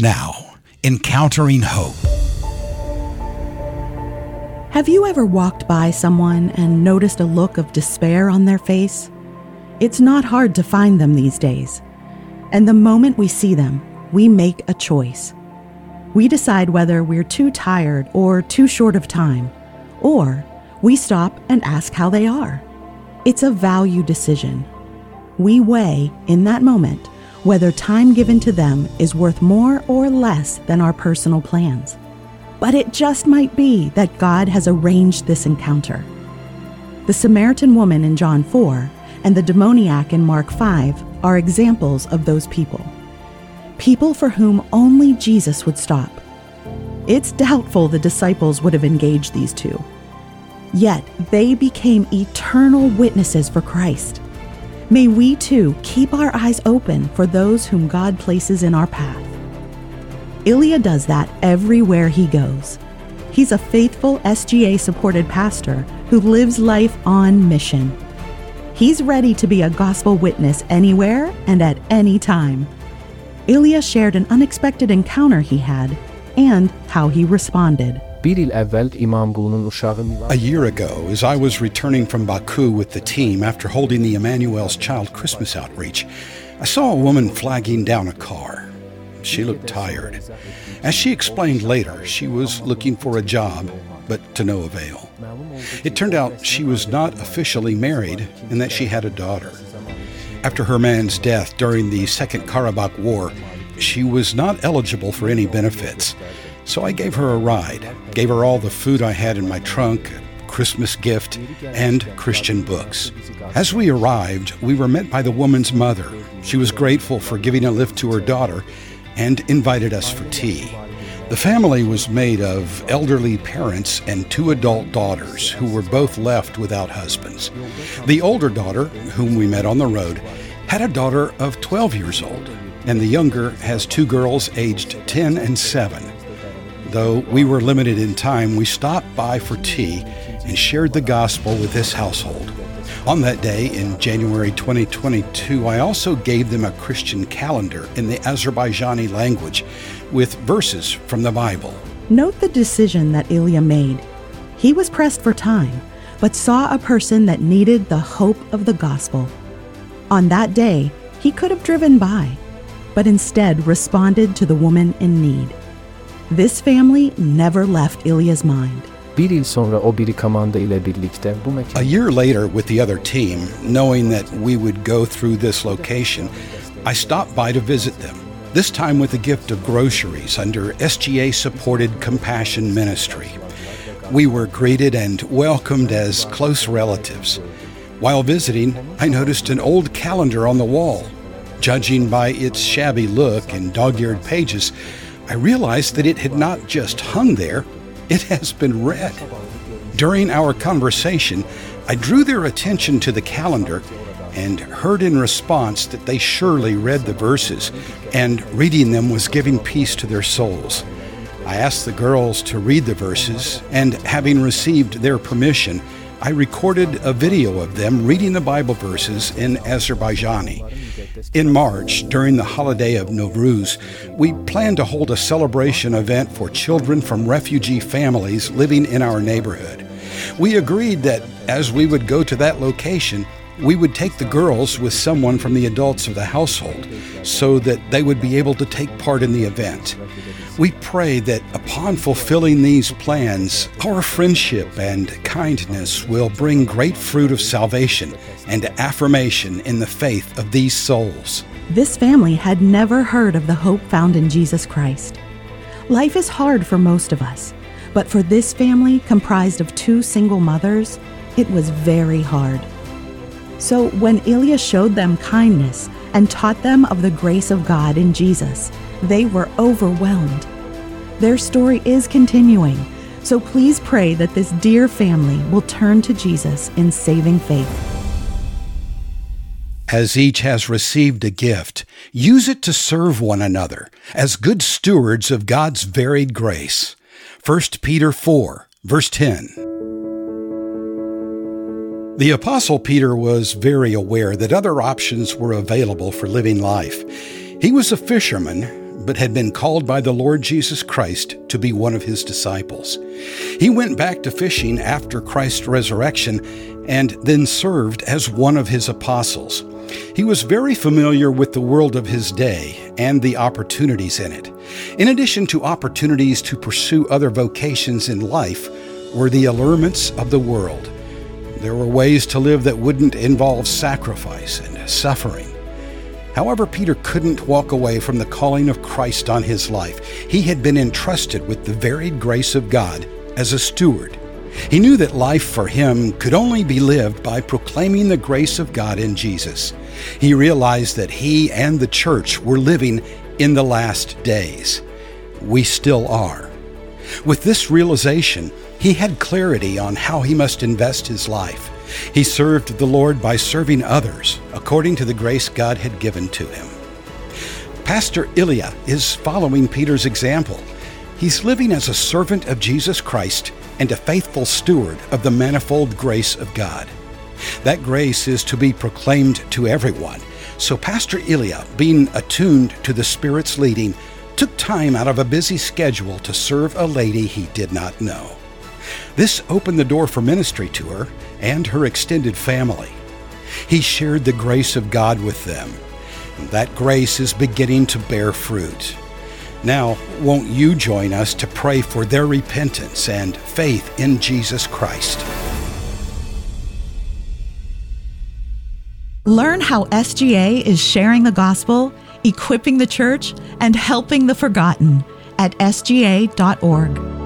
Now, encountering hope. Have you ever walked by someone and noticed a look of despair on their face? It's not hard to find them these days. And the moment we see them, we make a choice. We decide whether we're too tired or too short of time, or we stop and ask how they are. It's a value decision. We weigh, in that moment, whether time given to them is worth more or less than our personal plans. But it just might be that God has arranged this encounter. The Samaritan woman in John 4 and the demoniac in Mark 5 are examples of those people. People for whom only Jesus would stop. It's doubtful the disciples would have engaged these two. Yet they became eternal witnesses for Christ. May we too keep our eyes open for those whom God places in our path. Ilya does that everywhere he goes. He's a faithful SGA supported pastor who lives life on mission. He's ready to be a gospel witness anywhere and at any time. Ilya shared an unexpected encounter he had and how he responded. A year ago, as I was returning from Baku with the team after holding the Emmanuel's Child Christmas outreach, I saw a woman flagging down a car. She looked tired. As she explained later, she was looking for a job, but to no avail. It turned out she was not officially married and that she had a daughter. After her man's death during the Second Karabakh War, she was not eligible for any benefits. So I gave her a ride, gave her all the food I had in my trunk, Christmas gift, and Christian books. As we arrived, we were met by the woman's mother. She was grateful for giving a lift to her daughter and invited us for tea. The family was made of elderly parents and two adult daughters who were both left without husbands. The older daughter, whom we met on the road, had a daughter of 12 years old, and the younger has two girls aged 10 and 7. Though we were limited in time, we stopped by for tea and shared the gospel with this household. On that day in January 2022, I also gave them a Christian calendar in the Azerbaijani language with verses from the Bible. Note the decision that Ilya made. He was pressed for time, but saw a person that needed the hope of the gospel. On that day, he could have driven by, but instead responded to the woman in need. This family never left Ilya's mind. Bir yıl sonra o biri Kamanda ile birlikte bu A year later, with the other team, knowing that we would go through this location, I stopped by to visit them, this time with a gift of groceries under SGA supported Compassion Ministry. We were greeted and welcomed as close relatives. While visiting, I noticed an old calendar on the wall. Judging by its shabby look and dog eared pages, I realized that it had not just hung there, it has been read. During our conversation, I drew their attention to the calendar and heard in response that they surely read the verses, and reading them was giving peace to their souls. I asked the girls to read the verses, and having received their permission, I recorded a video of them reading the Bible verses in Azerbaijani. In March, during the holiday of Nowruz, we plan to hold a celebration event for children from refugee families living in our neighborhood. We agreed that as we would go to that location, we would take the girls with someone from the adults of the household so that they would be able to take part in the event. We pray that upon fulfilling these plans, our friendship and kindness will bring great fruit of salvation and affirmation in the faith of these souls. This family had never heard of the hope found in Jesus Christ. Life is hard for most of us, but for this family, comprised of two single mothers, it was very hard. So when Ilya showed them kindness and taught them of the grace of God in Jesus, they were overwhelmed. Their story is continuing, so please pray that this dear family will turn to Jesus in saving faith. As each has received a gift, use it to serve one another as good stewards of God's varied grace. 1 Peter 4, verse 10. The Apostle Peter was very aware that other options were available for living life. He was a fisherman, but had been called by the Lord Jesus Christ to be one of his disciples. He went back to fishing after Christ's resurrection and then served as one of his apostles. He was very familiar with the world of his day and the opportunities in it. In addition to opportunities to pursue other vocations in life, were the allurements of the world. There were ways to live that wouldn't involve sacrifice and suffering. However, Peter couldn't walk away from the calling of Christ on his life. He had been entrusted with the varied grace of God as a steward. He knew that life for him could only be lived by proclaiming the grace of God in Jesus. He realized that he and the church were living in the last days. We still are. With this realization, he had clarity on how he must invest his life. He served the Lord by serving others according to the grace God had given to him. Pastor Ilya is following Peter's example. He's living as a servant of Jesus Christ and a faithful steward of the manifold grace of God. That grace is to be proclaimed to everyone. So Pastor Ilya, being attuned to the Spirit's leading, took time out of a busy schedule to serve a lady he did not know. This opened the door for ministry to her and her extended family. He shared the grace of God with them. And that grace is beginning to bear fruit. Now, won't you join us to pray for their repentance and faith in Jesus Christ? Learn how SGA is sharing the gospel, equipping the church, and helping the forgotten at sga.org.